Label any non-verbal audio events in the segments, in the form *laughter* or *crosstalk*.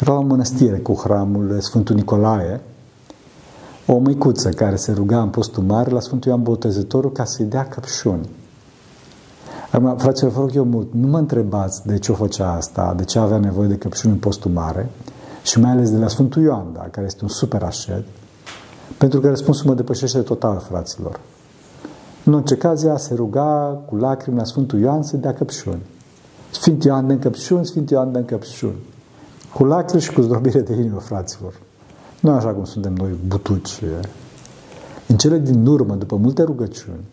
Era o mănăstire cu hramul Sfântul Nicolae, o măicuță care se ruga în postul mare la Sfântul Ioan Botezătorul ca să-i dea căpșuni. Acum, fraților, vă rog eu mult, nu mă întrebați de ce o făcea asta, de ce avea nevoie de căpșuni în postul mare și mai ales de la Sfântul Ioan, da, care este un super așed, pentru că răspunsul mă depășește total, fraților. În orice caz, ea se ruga cu lacrimi la Sfântul Ioan să dea căpșuni. Sfânt Ioan dă căpșuni, Sfânt Ioan dă căpșuni. Cu lacrimi și cu zdrobire de inimă, fraților. Nu așa cum suntem noi, butuci. În cele din urmă, după multe rugăciuni,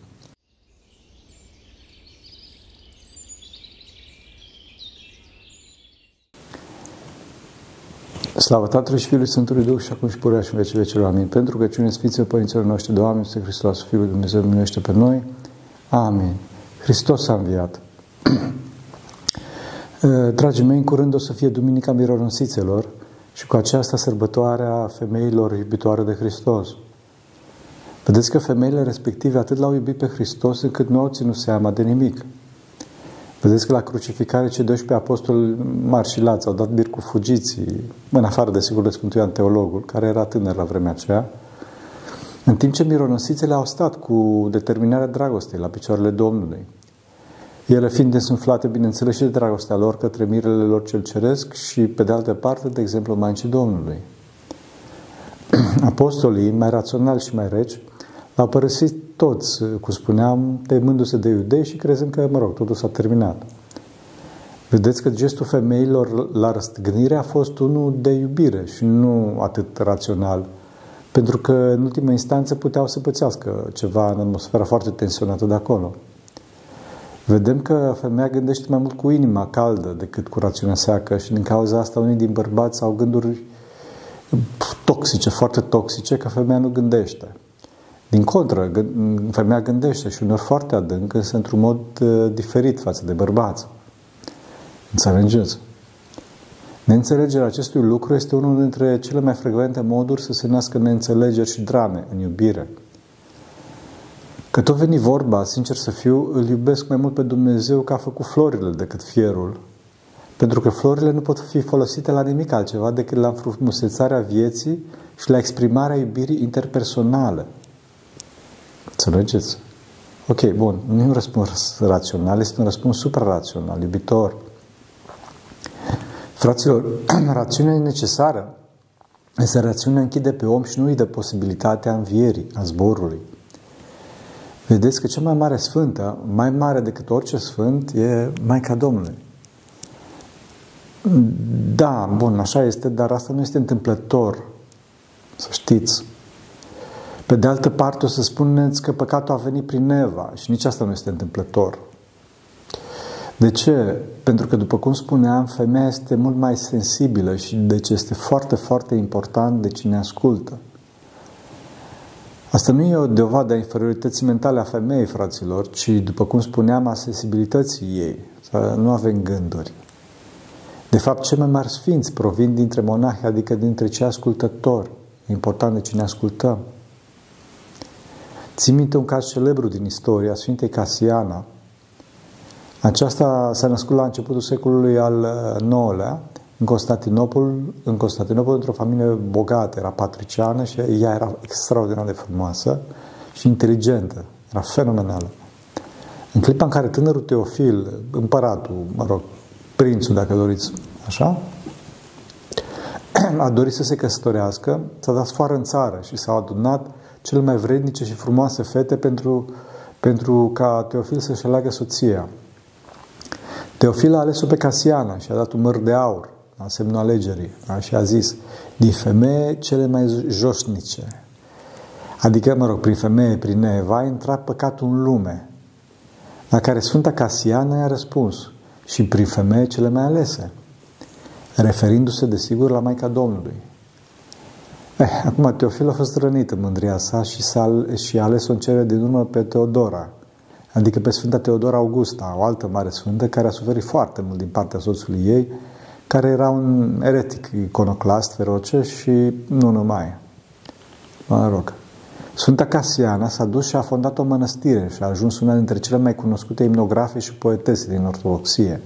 Slavă Tatălui și Fiului Sfântului Duh și acum și purea și în vecii vecilor. Amin. Pentru că cine Sfinților Părinților noștri, Doamne, Sfântul Hristos, Fiul lui Dumnezeu, luminește pe noi. Amin. Hristos a înviat. *clears throat* Dragii mei, în curând o să fie Duminica Mironosițelor și cu aceasta sărbătoarea femeilor iubitoare de Hristos. Vedeți că femeile respective atât l-au iubit pe Hristos încât nu au ținut seama de nimic. Vedeți că la crucificare cei 12 apostoli mari și lați au dat bir cu fugiții, în afară de sigur de Sfântul Ioan Teologul, care era tânăr la vremea aceea, în timp ce mironosițele au stat cu determinarea dragostei la picioarele Domnului. Ele fiind desumflate, bineînțeles, și de dragostea lor către mirele lor cel ceresc și, pe de altă parte, de exemplu, Maicii Domnului. *clears throat* Apostolii, mai raționali și mai reci, l-au părăsit toți, cum spuneam, temându-se de iudei și crezând că, mă rog, totul s-a terminat. Vedeți că gestul femeilor la răstignire a fost unul de iubire și nu atât rațional, pentru că în ultima instanță puteau să pățească ceva în atmosfera foarte tensionată de acolo. Vedem că femeia gândește mai mult cu inima caldă decât cu rațiunea seacă și din cauza asta unii din bărbați au gânduri toxice, foarte toxice, că femeia nu gândește. Din contră, femeia gândește și uneori foarte adânc, însă într-un mod uh, diferit față de bărbați. Înțelegeți? Neînțelegerea acestui lucru este unul dintre cele mai frecvente moduri să se nască neînțelegeri și drame în iubire. Că tot veni vorba, sincer să fiu, îl iubesc mai mult pe Dumnezeu că a făcut florile decât fierul, pentru că florile nu pot fi folosite la nimic altceva decât la frumusețarea vieții și la exprimarea iubirii interpersonale – Înțelegeți? Ok, bun, nu e un răspuns rațional, este un răspuns suprarațional, iubitor. Fraților, *clears throat* rațiunea e necesară, însă rațiunea închide pe om și nu îi dă posibilitatea învierii, a zborului. Vedeți că cea mai mare sfântă, mai mare decât orice sfânt, e Maica Domnului. Da, bun, așa este, dar asta nu este întâmplător, să știți. Pe de altă parte, o să spuneți că păcatul a venit prin Eva și nici asta nu este întâmplător. De ce? Pentru că, după cum spuneam, femeia este mult mai sensibilă și deci este foarte, foarte important de cine ascultă. Asta nu e o dovadă a inferiorității mentale a femeii, fraților, ci, după cum spuneam, a sensibilității ei. Să nu avem gânduri. De fapt, cei mai mari sfinți provin dintre monahi, adică dintre cei ascultători. E important de cine ascultăm. Țin minte un caz celebru din istoria Sfintei Casiana. Aceasta s-a născut la începutul secolului al IX-lea, în Constantinopol, în Constantinopol într-o familie bogată, era patriciană și ea era extraordinar de frumoasă și inteligentă, era fenomenală. În clipa în care tânărul Teofil, împăratul, mă rog, prințul, dacă doriți, așa, *clears throat* a dorit să se căsătorească, s-a dat foară în țară și s-au adunat cele mai vrednice și frumoase fete pentru, pentru ca Teofil să-și aleagă soția. Teofil a ales-o pe Casiana și a dat un măr de aur la semnul alegerii da? și a zis din femeie cele mai josnice. Adică, mă rog, prin femeie, prin Eva, a intrat păcatul în lume. La care Sfânta Casiana i-a răspuns și prin femeie cele mai alese, referindu-se, desigur, la Maica Domnului. Eh, acum, Teofil a fost rănit în mândria sa și, s-a, și a ales-o în cele din urmă pe Teodora, adică pe Sfânta Teodora Augusta, o altă mare sfântă, care a suferit foarte mult din partea soțului ei, care era un eretic iconoclast feroce și nu numai. Mă rog. Sfânta Casiana s-a dus și a fondat o mănăstire și a ajuns una dintre cele mai cunoscute imnografe și poetese din Ortodoxie.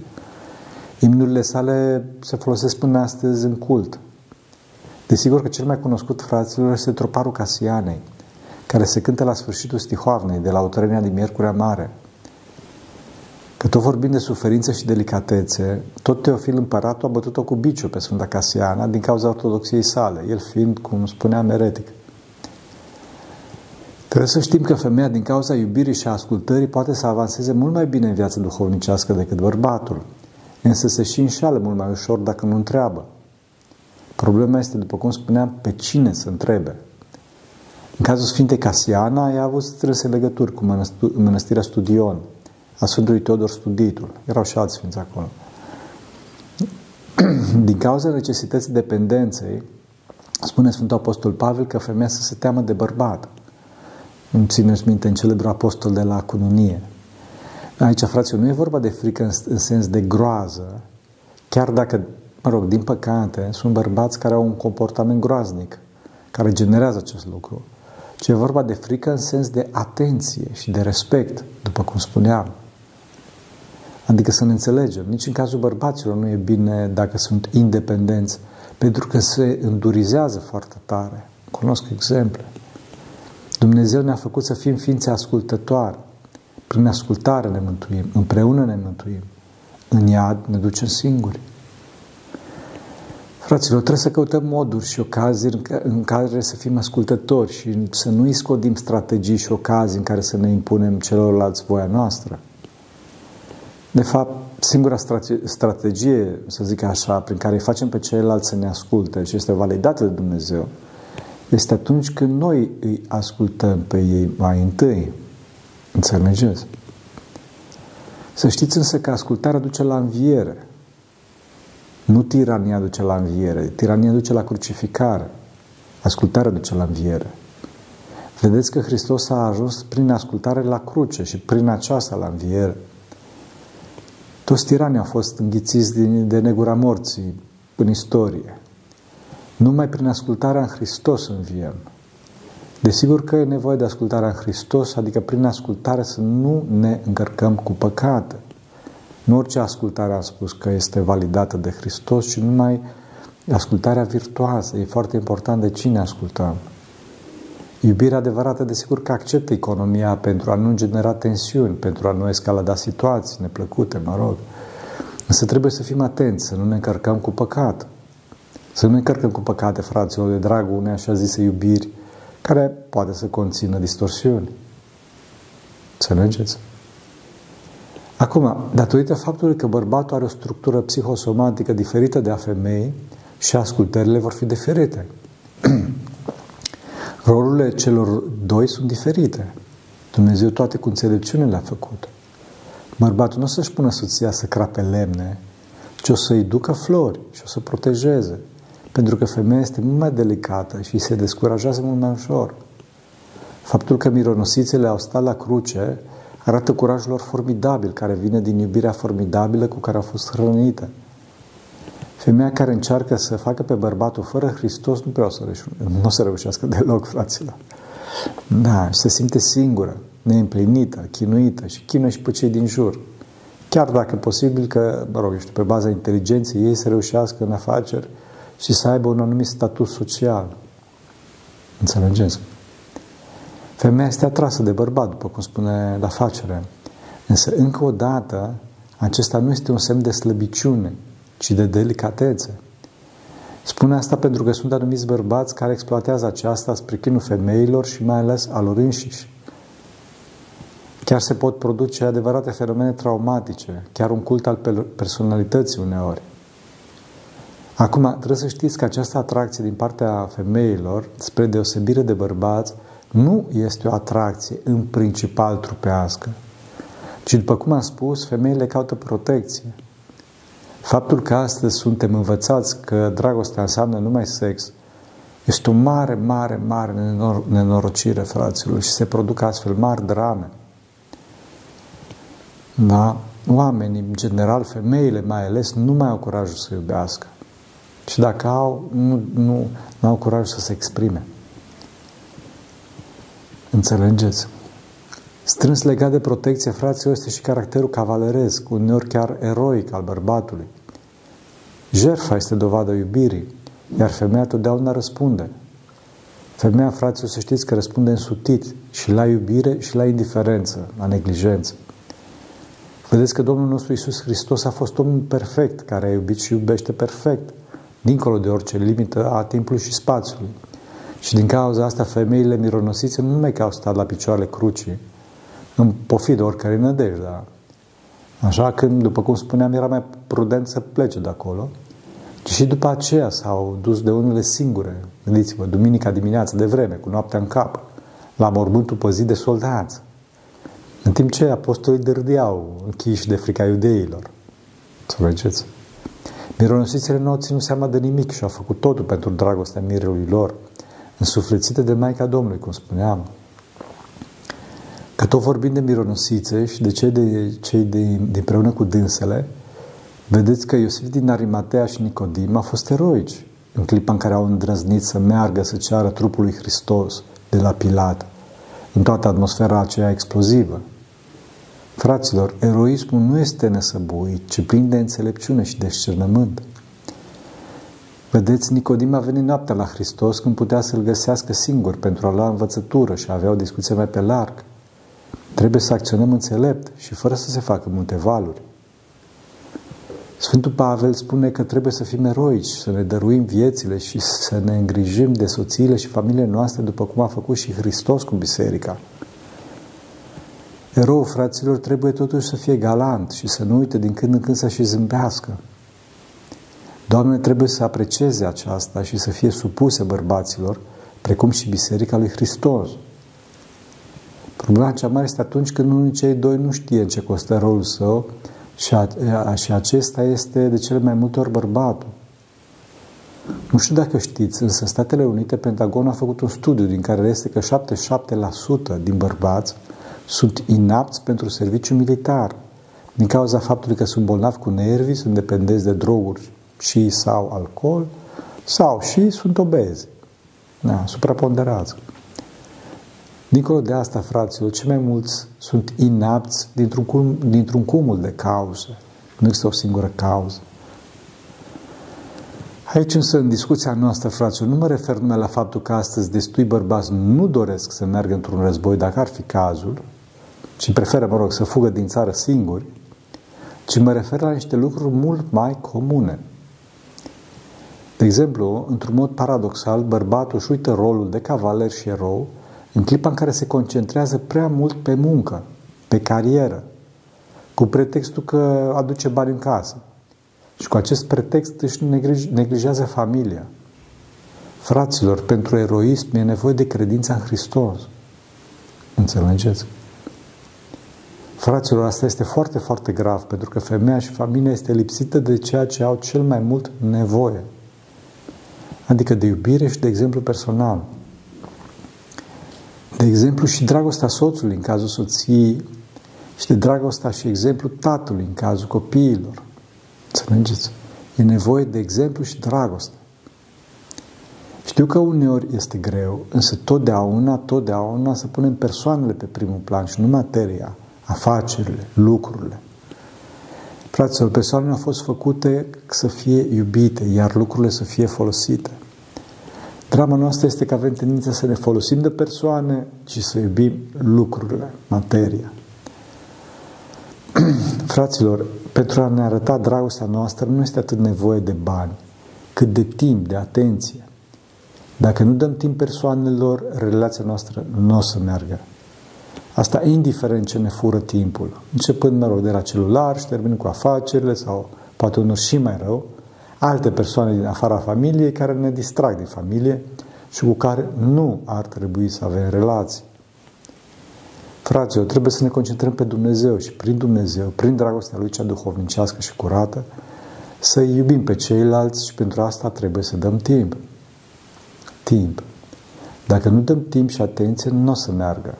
Imnurile sale se folosesc până astăzi în cult. Desigur că cel mai cunoscut fraților este troparul Casianei, care se cântă la sfârșitul stihoavnei de la autorenia din Miercurea Mare. Că tot vorbind de suferință și delicatețe, tot Teofil Împăratul a bătut-o cu biciu pe Sfânta Casiana din cauza ortodoxiei sale, el fiind, cum spunea, eretic. Trebuie să știm că femeia, din cauza iubirii și ascultării, poate să avanseze mult mai bine în viața duhovnicească decât bărbatul, însă se și înșală mult mai ușor dacă nu întreabă. Problema este, după cum spuneam, pe cine să întrebe. În cazul Sfintei Casiana, ea a avut strânse legături cu mănăstirea Studion, a Sfântului Teodor Studitul. Erau și alți sfinți acolo. *clears throat* Din cauza necesității dependenței, spune Sfântul Apostol Pavel că femeia să se teamă de bărbat. Îmi țineți minte în celebrul apostol de la cununie. Aici, fraților, nu e vorba de frică în, în sens de groază, chiar dacă, mă rog, din păcate, sunt bărbați care au un comportament groaznic, care generează acest lucru, ci e vorba de frică în sens de atenție și de respect, după cum spuneam. Adică să ne înțelegem, nici în cazul bărbaților nu e bine dacă sunt independenți, pentru că se îndurizează foarte tare. Cunosc exemple. Dumnezeu ne-a făcut să fim ființe ascultătoare. Prin ascultare ne mântuim, împreună ne mântuim. În iad ne ducem singuri. Fraților, trebuie să căutăm moduri și ocazii în care să fim ascultători și să nu iscodim strategii și ocazii în care să ne impunem celorlalți voia noastră. De fapt, singura strategie, să zic așa, prin care îi facem pe ceilalți să ne asculte și este validată de Dumnezeu, este atunci când noi îi ascultăm pe ei mai întâi. Înțelegeți? Să știți însă că ascultarea duce la înviere. Nu tirania duce la înviere, tirania duce la crucificare. Ascultarea duce la înviere. Vedeți că Hristos a ajuns prin ascultare la cruce și prin aceasta la înviere. Toți tiranii au fost înghițiți de negura morții în istorie. Numai prin ascultarea în Hristos înviem. Desigur că e nevoie de ascultarea în Hristos, adică prin ascultare să nu ne încărcăm cu păcate. Nu orice ascultare am spus că este validată de Hristos, ci numai ascultarea virtuoasă. E foarte important de cine ascultăm. Iubirea adevărată, desigur că acceptă economia pentru a nu genera tensiuni, pentru a nu escalada situații neplăcute, mă rog. Însă trebuie să fim atenți, să nu ne încărcăm cu păcat. Să nu ne încărcăm cu păcate, fraților, de dragul unei așa zise iubiri, care poate să conțină distorsiuni. Înțelegeți? Acum, datorită faptului că bărbatul are o structură psihosomatică diferită de a femeii, și ascultările vor fi diferite. *clears throat* Rolurile celor doi sunt diferite. Dumnezeu toate cu înțelepciune le-a făcut. Bărbatul nu o să-și pună soția să crape lemne, ci o să-i ducă flori și o să protejeze. Pentru că femeia este mult mai delicată și se descurajează mult mai ușor. Faptul că mironosițele au stat la cruce arată curajul lor formidabil, care vine din iubirea formidabilă cu care au fost hrănite. Femeia care încearcă să facă pe bărbatul fără Hristos nu prea o să, reușească, nu o să reușească deloc, fraților. Da, și se simte singură, neîmplinită, chinuită și chinuie și pe cei din jur. Chiar dacă e posibil că, mă rog, eu știu, pe baza inteligenței ei să reușească în afaceri și să aibă un anumit statut social. Înțelegeți? Femeia este atrasă de bărbat, după cum spune la afacere. Însă, încă o dată, acesta nu este un semn de slăbiciune, ci de delicatețe. Spune asta pentru că sunt anumiți bărbați care exploatează aceasta spre chinul femeilor și mai ales a lor înșiși. Chiar se pot produce adevărate fenomene traumatice, chiar un cult al personalității uneori. Acum, trebuie să știți că această atracție din partea femeilor, spre deosebire de bărbați, nu este o atracție în principal trupească, ci, după cum am spus, femeile caută protecție. Faptul că astăzi suntem învățați că dragostea înseamnă numai sex, este o mare, mare, mare nenor- nenorocire, fraților, și se produc astfel mari drame. Da? Oamenii, în general, femeile mai ales, nu mai au curajul să iubească. Și dacă au, nu, nu, nu au curajul să se exprime. Înțelegeți? Strâns legat de protecție, fraților, este și caracterul cavaleresc, uneori chiar eroic al bărbatului. Jerfa este dovada iubirii, iar femeia totdeauna răspunde. Femeia, fraților, să știți că răspunde însutit și la iubire și la indiferență, la neglijență. Vedeți că Domnul nostru Isus Hristos a fost omul perfect, care a iubit și iubește perfect, dincolo de orice limită a timpului și spațiului. Și din cauza asta, femeile mironosițe nu numai că au stat la picioarele crucii, în pofidă oricare nădejde. Așa că, după cum spuneam, era mai prudent să plece de acolo, ci și după aceea s-au dus de unele singure, gândiți-vă, duminica dimineață de vreme, cu noaptea în cap, la mormântul păzit de soldați. În timp ce apostolii dârdeau închiși de frica iudeilor. Să vedeți? Mironosițele nu au ținut seama de nimic și au făcut totul pentru dragostea mirelui lor, însuflețite de Maica Domnului, cum spuneam. Că tot vorbind de mironosițe și de cei, de, cei de, de împreună cu dânsele, vedeți că Iosif din Arimatea și Nicodim au fost eroici în clipa în care au îndrăznit să meargă să ceară trupul lui Hristos de la Pilat, în toată atmosfera aceea explozivă. Fraților, eroismul nu este nesăbuit, ci plin de înțelepciune și discernământ. Vedeți, Nicodim a venit noaptea la Hristos când putea să-L găsească singur pentru a lua învățătură și a avea o discuție mai pe larg. Trebuie să acționăm înțelept și fără să se facă multe valuri. Sfântul Pavel spune că trebuie să fim eroici, să ne dăruim viețile și să ne îngrijim de soțiile și familiile noastre după cum a făcut și Hristos cu biserica. Erou, fraților, trebuie totuși să fie galant și să nu uite din când în când să și zâmbească. Doamne trebuie să aprecieze aceasta și să fie supuse bărbaților, precum și Biserica lui Hristos. Problema cea mare este atunci când unul cei doi nu știe în ce costă rolul său și, a, și acesta este de cele mai multe ori bărbatul. Nu știu dacă știți, însă în Statele Unite Pentagonul a făcut un studiu din care este că 77% din bărbați sunt inapți pentru serviciu militar din cauza faptului că sunt bolnavi cu nervii, sunt dependenți de droguri și sau alcool, sau și sunt obezi. Da, supraponderați. Dincolo de asta, fraților, cei mai mulți sunt inapți dintr-un, cum, dintr-un cumul de cauze. Nu există o singură cauză. Aici însă, în discuția noastră, fraților, nu mă refer numai la faptul că astăzi destui bărbați nu doresc să meargă într-un război, dacă ar fi cazul, ci preferă, mă rog, să fugă din țară singuri, ci mă refer la niște lucruri mult mai comune. De exemplu, într-un mod paradoxal, bărbatul își uită rolul de cavaler și erou în clipa în care se concentrează prea mult pe muncă, pe carieră, cu pretextul că aduce bani în casă. Și cu acest pretext își neglijează familia. Fraților, pentru eroism e nevoie de credința în Hristos. Înțelegeți? Fraților, asta este foarte, foarte grav, pentru că femeia și familia este lipsită de ceea ce au cel mai mult nevoie. Adică de iubire și de exemplu personal. De exemplu și dragostea soțului în cazul soției și de dragostea și exemplu tatălui în cazul copiilor. Înțelegeți? E nevoie de exemplu și dragoste. Știu că uneori este greu, însă totdeauna, totdeauna să punem persoanele pe primul plan și nu materia, afacerile, lucrurile. Fraților, persoanele au fost făcute să fie iubite, iar lucrurile să fie folosite. Drama noastră este că avem tendința să ne folosim de persoane și să iubim lucrurile, materia. *clears throat* Fraților, pentru a ne arăta dragostea noastră nu este atât nevoie de bani, cât de timp, de atenție. Dacă nu dăm timp persoanelor, relația noastră nu o să meargă. Asta indiferent ce ne fură timpul. Începând, mă rog, de la celular și terminând cu afacerile sau poate unul și mai rău, alte persoane din afara familiei care ne distrag din familie și cu care nu ar trebui să avem relații. Fraților, trebuie să ne concentrăm pe Dumnezeu și prin Dumnezeu, prin dragostea Lui cea duhovnicească și curată, să iubim pe ceilalți și pentru asta trebuie să dăm timp. Timp. Dacă nu dăm timp și atenție, nu o să meargă.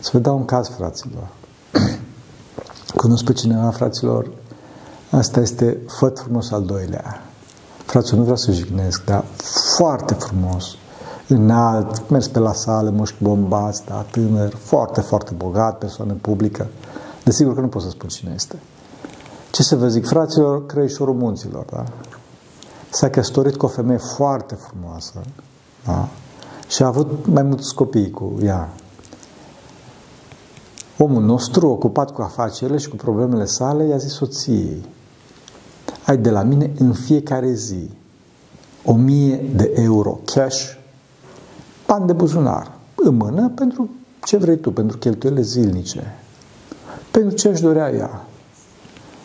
Să vă dau un caz, fraților. *clears throat* Cunosc pe cineva, fraților, asta este făt frumos al doilea. Fraților, nu vreau să jignesc, dar foarte frumos, înalt, mers pe la sală, mușchi bombați, da, tânăr, foarte, foarte bogat, persoană publică. Desigur că nu pot să spun cine este. Ce să vă zic, fraților, creișorul munților, da? S-a căsătorit cu o femeie foarte frumoasă, da? Și a avut mai mulți copii cu ea. Omul nostru, ocupat cu afacerile și cu problemele sale, i-a zis soției, ai de la mine în fiecare zi o mie de euro cash, bani de buzunar, în mână pentru ce vrei tu, pentru cheltuielile zilnice, pentru ce își dorea ea.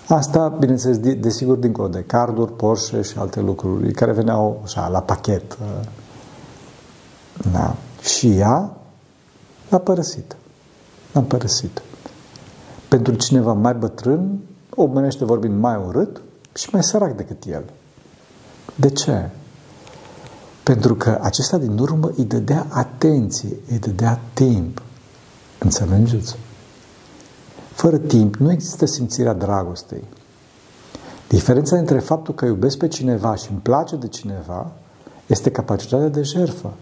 Asta, bineînțeles, desigur, dincolo de carduri, Porsche și alte lucruri care veneau așa, la pachet. Da. Și ea l-a părăsit. L-a părăsit. Pentru cineva mai bătrân, omenește vorbind mai urât și mai sărac decât el. De ce? Pentru că acesta din urmă îi dădea atenție, îi dădea timp. Înțelegeți? Fără timp nu există simțirea dragostei. Diferența între faptul că iubesc pe cineva și îmi place de cineva este capacitatea de jertfă.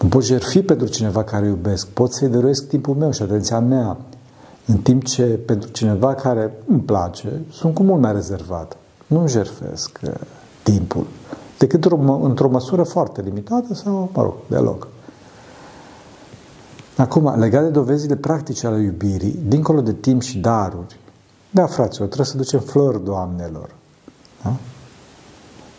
Nu pot jertfi pentru cineva care iubesc, pot să-i dăruiesc timpul meu și atenția mea, în timp ce pentru cineva care îmi place, sunt cu mult mai rezervat. Nu jertfesc uh, timpul, decât într-o măsură foarte limitată sau, mă rog, deloc. Acum, legat de dovezile practice ale iubirii, dincolo de timp și daruri, da, fraților, trebuie să ducem flori doamnelor. Da?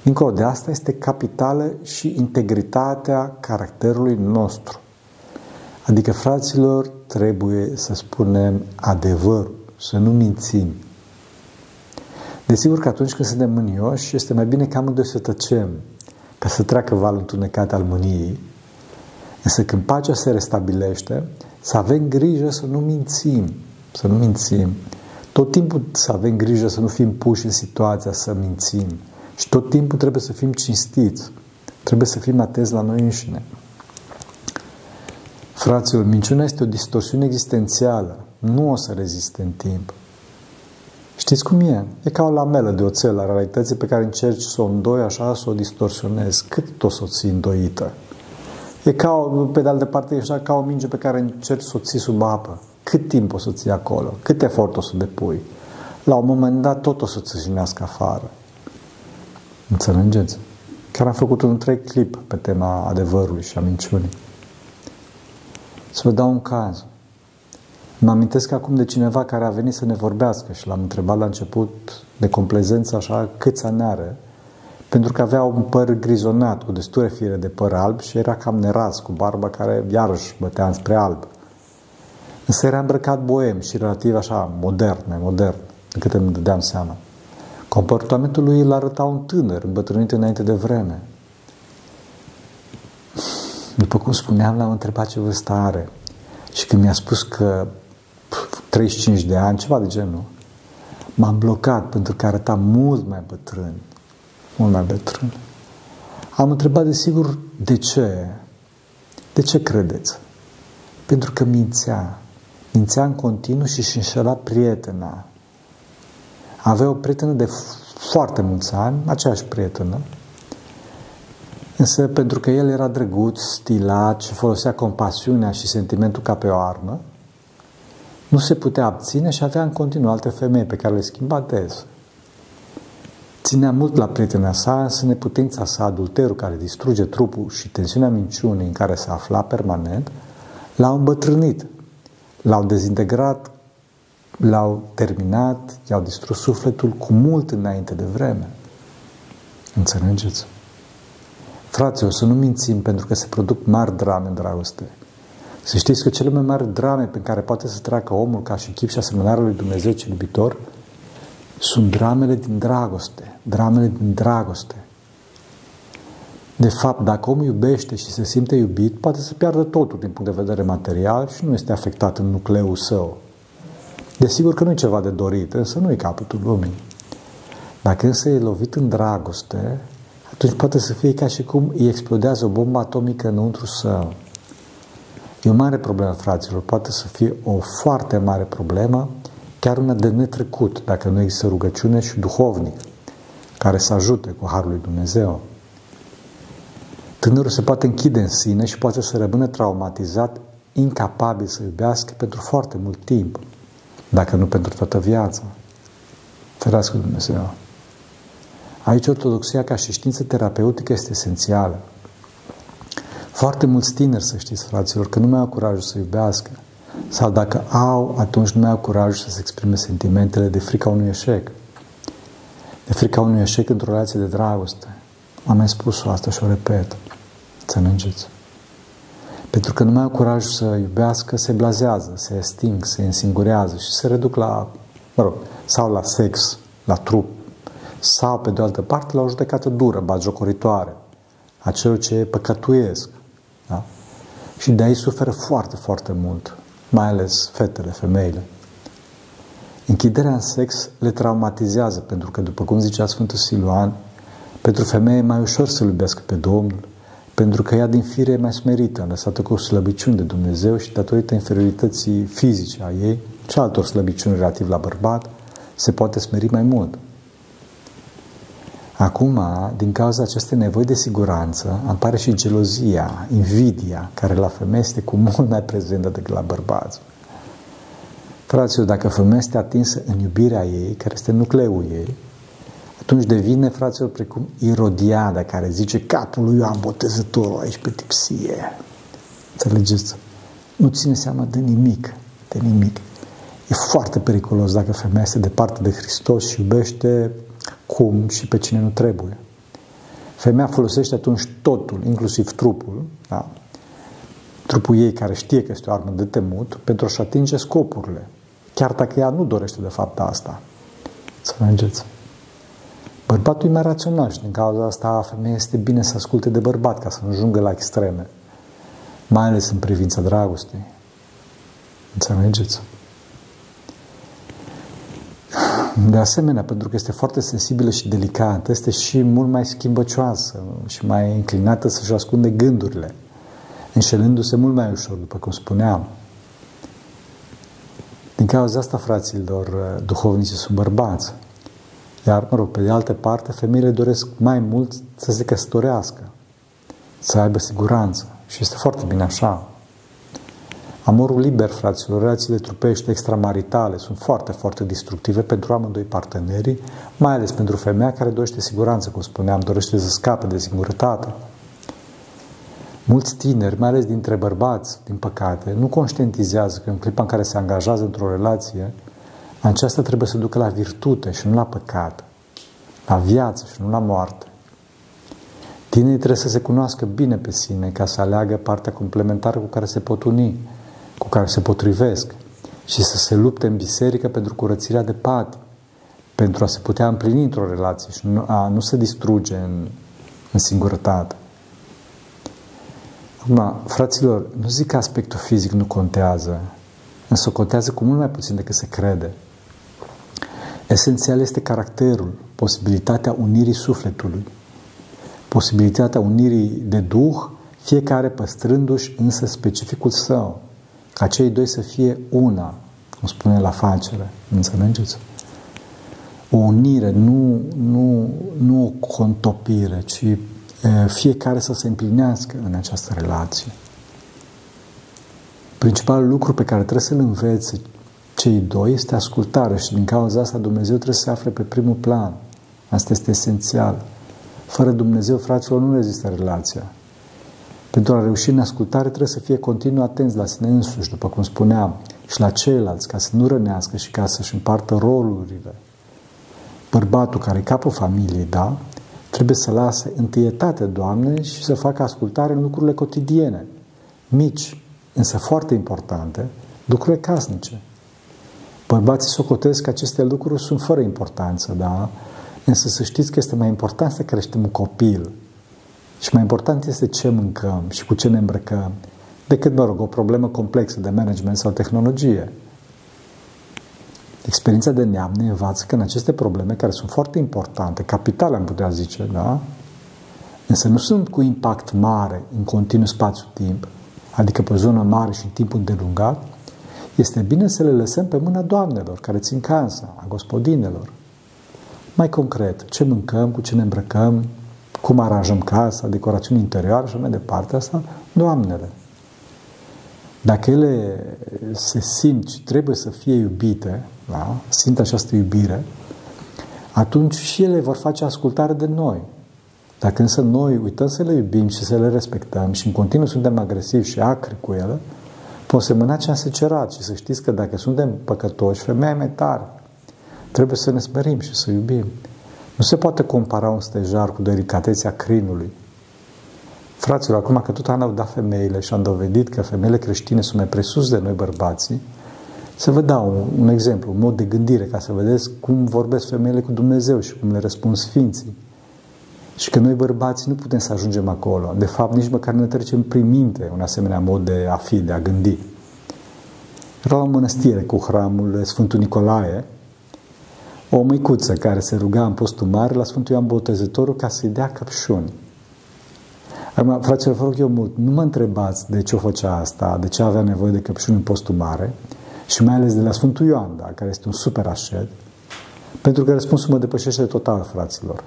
Dincolo de asta este capitală și integritatea caracterului nostru. Adică, fraților, trebuie să spunem adevărul, să nu mințim. Desigur că atunci când suntem mânioși, este mai bine ca amândoi să tăcem, ca să treacă valul întunecat al mâniei. Însă când pacea se restabilește, să avem grijă să nu mințim, să nu mințim. Tot timpul să avem grijă să nu fim puși în situația să mințim. Și tot timpul trebuie să fim cinstiți. Trebuie să fim atenți la noi înșine. Fraților, minciuna este o distorsiune existențială. Nu o să reziste în timp. Știți cum e? E ca o lamelă de oțel a realității pe care încerci să o îndoi așa, să o distorsionezi. Cât o să o ții îndoită? E ca, o, pe de altă parte, e așa ca o minge pe care încerci să o ții sub apă. Cât timp o să ții acolo? Cât efort o să depui? La un moment dat tot o să ți afară. Înțelegeți? Chiar am făcut un întreg clip pe tema adevărului și a minciunii. Să vă dau un caz. Mă amintesc acum de cineva care a venit să ne vorbească și l-am întrebat la început de complezență așa câți ani are, pentru că avea un păr grizonat cu destule fire de păr alb și era cam neras, cu barba care iarăși bătea înspre alb. Însă era îmbrăcat boem și relativ așa modern, modern, în câte îmi dădeam seama. Comportamentul lui îl arăta un tânăr, îmbătrânit înainte de vreme. După cum spuneam, l-am întrebat ce vârstă are. Și când mi-a spus că 35 de ani, ceva de genul, m-am blocat pentru că arăta mult mai bătrân. Mult mai bătrân. Am întrebat, desigur, de ce? De ce credeți? Pentru că mințea. Mințea în continuu și își înșela prietena. Avea o prietenă de foarte mulți ani, aceeași prietenă, însă pentru că el era drăguț, stilat și folosea compasiunea și sentimentul ca pe o armă, nu se putea abține și avea în continuu alte femei pe care le schimba des. Ținea mult la prietena sa, însă neputința sa, adulterul care distruge trupul și tensiunea minciunii în care se afla permanent, l-au îmbătrânit, l-au dezintegrat l-au terminat, i-au distrus sufletul cu mult înainte de vreme. Înțelegeți? Fraților, să nu mințim pentru că se produc mari drame în dragoste. Să știți că cele mai mari drame pe care poate să treacă omul ca și chip și asemănarea lui Dumnezeu cel iubitor sunt dramele din dragoste, dramele din dragoste. De fapt, dacă omul iubește și se simte iubit, poate să piardă totul din punct de vedere material și nu este afectat în nucleul său. Desigur că nu e ceva de dorit, însă nu e capătul lumii. Dacă însă e lovit în dragoste, atunci poate să fie ca și cum îi explodează o bombă atomică înăuntru său. E o mare problemă, fraților, poate să fie o foarte mare problemă, chiar una de netrecut, dacă nu există rugăciune și duhovnic, care să ajute cu Harul lui Dumnezeu. Tânărul se poate închide în sine și poate să rămână traumatizat, incapabil să iubească pentru foarte mult timp dacă nu pentru toată viața. Ferească Dumnezeu. Aici ortodoxia ca și știință terapeutică este esențială. Foarte mulți tineri, să știți, fraților, că nu mai au curajul să iubească, sau dacă au, atunci nu mai au curajul să se exprime sentimentele de frica unui eșec. De frica unui eșec într-o relație de dragoste. Am mai spus-o asta și o repet. Înțelegeți? Pentru că nu mai au curajul să iubească, se blazează, se sting, se însingurează și se reduc la, mă rog, sau la sex, la trup, sau, pe de altă parte, la o judecată dură, bagiocoritoare, a celor ce păcătuiesc. Da? Și de aici suferă foarte, foarte mult, mai ales fetele, femeile. Închiderea în sex le traumatizează, pentru că, după cum zicea Sfântul Siluan, pentru femeie e mai ușor să-L iubească pe Domnul, pentru că ea din fire e mai smerită, lăsată cu slăbiciuni de Dumnezeu și datorită inferiorității fizice a ei și altor slăbiciuni relativ la bărbat, se poate smeri mai mult. Acum, din cauza acestei nevoi de siguranță, apare și gelozia, invidia, care la femei este cu mult mai prezentă decât la bărbați. Fraților, dacă femeia este atinsă în iubirea ei, care este nucleul ei, atunci devine, fraților, precum Irodiada, care zice capul lui Ioan Botezătorul aici pe tipsie. Înțelegeți? Nu ține seama de nimic, de nimic. E foarte periculos dacă femeia este departe de Hristos și iubește cum și pe cine nu trebuie. Femeia folosește atunci totul, inclusiv trupul, da? trupul ei care știe că este o armă de temut, pentru a-și atinge scopurile, chiar dacă ea nu dorește de fapt asta. Să mergeți. Bărbatul e mai rațional și din cauza asta femeia este bine să asculte de bărbat ca să nu ajungă la extreme, mai ales în privința dragostei. Înțelegeți? De asemenea, pentru că este foarte sensibilă și delicată, este și mult mai schimbăcioasă și mai înclinată să-și ascunde gândurile, înșelându-se mult mai ușor, după cum spuneam. Din cauza asta, fraților, duhovnicii sunt bărbați. Iar, mă rog, pe de altă parte, femeile doresc mai mult să se căsătorească, să aibă siguranță. Și este foarte bine așa. Amorul liber, fraților, relațiile trupești extramaritale sunt foarte, foarte destructive pentru amândoi partenerii, mai ales pentru femeia care dorește siguranță, cum spuneam, dorește să scape de singurătate. Mulți tineri, mai ales dintre bărbați, din păcate, nu conștientizează că în clipa în care se angajează într-o relație, aceasta trebuie să ducă la virtute și nu la păcat, la viață și nu la moarte. Tinerii trebuie să se cunoască bine pe sine ca să aleagă partea complementară cu care se pot uni, cu care se potrivesc și să se lupte în biserică pentru curățirea de pat, pentru a se putea împlini într-o relație și nu, a nu se distruge în, în singurătate. Acum, fraților, nu zic că aspectul fizic nu contează, însă contează cu mult mai puțin decât se crede. Esențial este caracterul, posibilitatea unirii sufletului, posibilitatea unirii de duh, fiecare păstrându-și însă specificul său, ca cei doi să fie una, cum spune la facere. Înțelegeți? O unire, nu, nu, nu o contopire, ci fiecare să se împlinească în această relație. Principalul lucru pe care trebuie să-l învețe cei doi este ascultare și din cauza asta Dumnezeu trebuie să se afle pe primul plan. Asta este esențial. Fără Dumnezeu, fraților, nu rezistă relația. Pentru a reuși în ascultare trebuie să fie continuu atenți la sine însuși, după cum spuneam, și la ceilalți, ca să nu rănească și ca să-și împartă rolurile. Bărbatul care e capul familiei, da, trebuie să lase întâietate, Doamne, și să facă ascultare în lucrurile cotidiene, mici, însă foarte importante, lucrurile casnice. Bărbații socotesc că aceste lucruri sunt fără importanță, da? Însă să știți că este mai important să creștem un copil și mai important este ce mâncăm și cu ce ne îmbrăcăm decât, mă rog, o problemă complexă de management sau tehnologie. Experiența de neam ne învață că în aceste probleme, care sunt foarte importante, capitale am putea zice, da? însă nu sunt cu impact mare în continuu spațiu-timp, adică pe o zonă mare și în timp îndelungat, este bine să le lăsăm pe mâna doamnelor care țin casa, a gospodinelor. Mai concret, ce mâncăm, cu ce ne îmbrăcăm, cum aranjăm casa, decorațiuni interioare și mai departe, asta doamnele. Dacă ele se simt și trebuie să fie iubite, da? simt această iubire, atunci și ele vor face ascultare de noi. Dacă însă noi uităm să le iubim și să le respectăm și în continuu suntem agresivi și acri cu ele, vom semăna ce am secerat și să știți că dacă suntem păcătoși, femeia e mai tare. Trebuie să ne smerim și să iubim. Nu se poate compara un stejar cu delicatețea crinului. Fraților, acum că tot am dat femeile și am dovedit că femeile creștine sunt mai presus de noi bărbații, să vă dau un, un exemplu, un mod de gândire, ca să vedeți cum vorbesc femeile cu Dumnezeu și cum le răspund Sfinții. Și că noi bărbații nu putem să ajungem acolo. De fapt, nici măcar ne trecem prin minte un asemenea mod de a fi, de a gândi. Era la o mănăstire cu hramul Sfântul Nicolae, o măicuță care se ruga în postul mare la Sfântul Ioan Botezătorul ca să-i dea căpșuni. Acum, fraților, vă rog eu mult, nu mă întrebați de ce o făcea asta, de ce avea nevoie de căpșuni în postul mare și mai ales de la Sfântul Ioan, da, care este un super așed, pentru că răspunsul mă depășește total, fraților.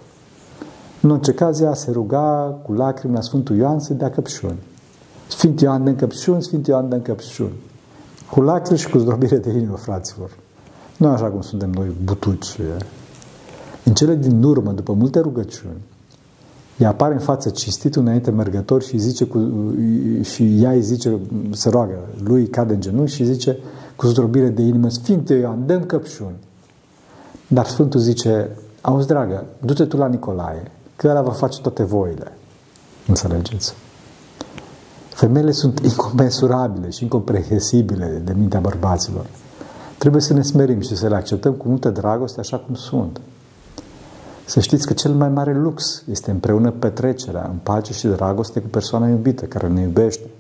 În orice caz, ea se ruga cu lacrimi la Sfântul Ioan să dea căpșuni. Sfânt Ioan dă căpșuni, Sfânt Ioan dă căpșuni. Cu lacrimi și cu zdrobire de inimă, fraților. Nu așa cum suntem noi, butuci. În cele din urmă, după multe rugăciuni, ea apare în față cistit înainte mergător și zice cu, și ea îi zice, se roagă, lui cade în genunchi și zice cu zdrobire de inimă, Sfinte Ioan, dăm căpșuni. Dar Sfântul zice, auzi dragă, du-te tu la Nicolae, că ăla va face toate voile. Înțelegeți? Femeile sunt incomensurabile și incomprehensibile de mintea bărbaților. Trebuie să ne smerim și să le acceptăm cu multă dragoste așa cum sunt. Să știți că cel mai mare lux este împreună petrecerea în pace și dragoste cu persoana iubită, care ne iubește.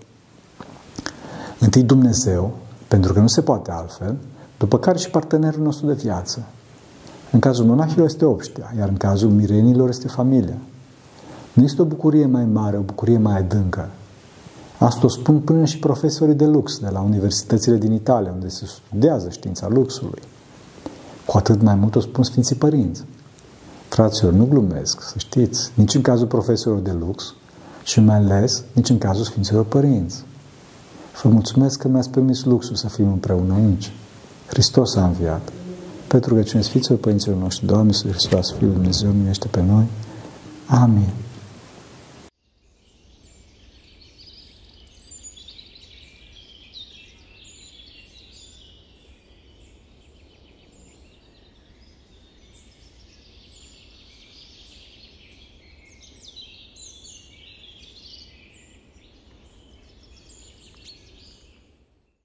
Întâi Dumnezeu, pentru că nu se poate altfel, după care și partenerul nostru de viață. În cazul monahilor este obștea, iar în cazul mirenilor este familia. Nu este o bucurie mai mare, o bucurie mai adâncă. Asta o spun până și profesorii de lux de la universitățile din Italia, unde se studiază știința luxului. Cu atât mai mult o spun Sfinții Părinți. Fraților, nu glumesc, să știți, nici în cazul profesorilor de lux și mai ales nici în cazul Sfinților Părinți. Vă mulțumesc că mi-ați permis luxul să fim împreună aici. Hristos a înviat. Pentru că cine Sfinților Părinților noștri, Doamne Iisus Hristos, Fiul Dumnezeu, nu este pe noi. Amin.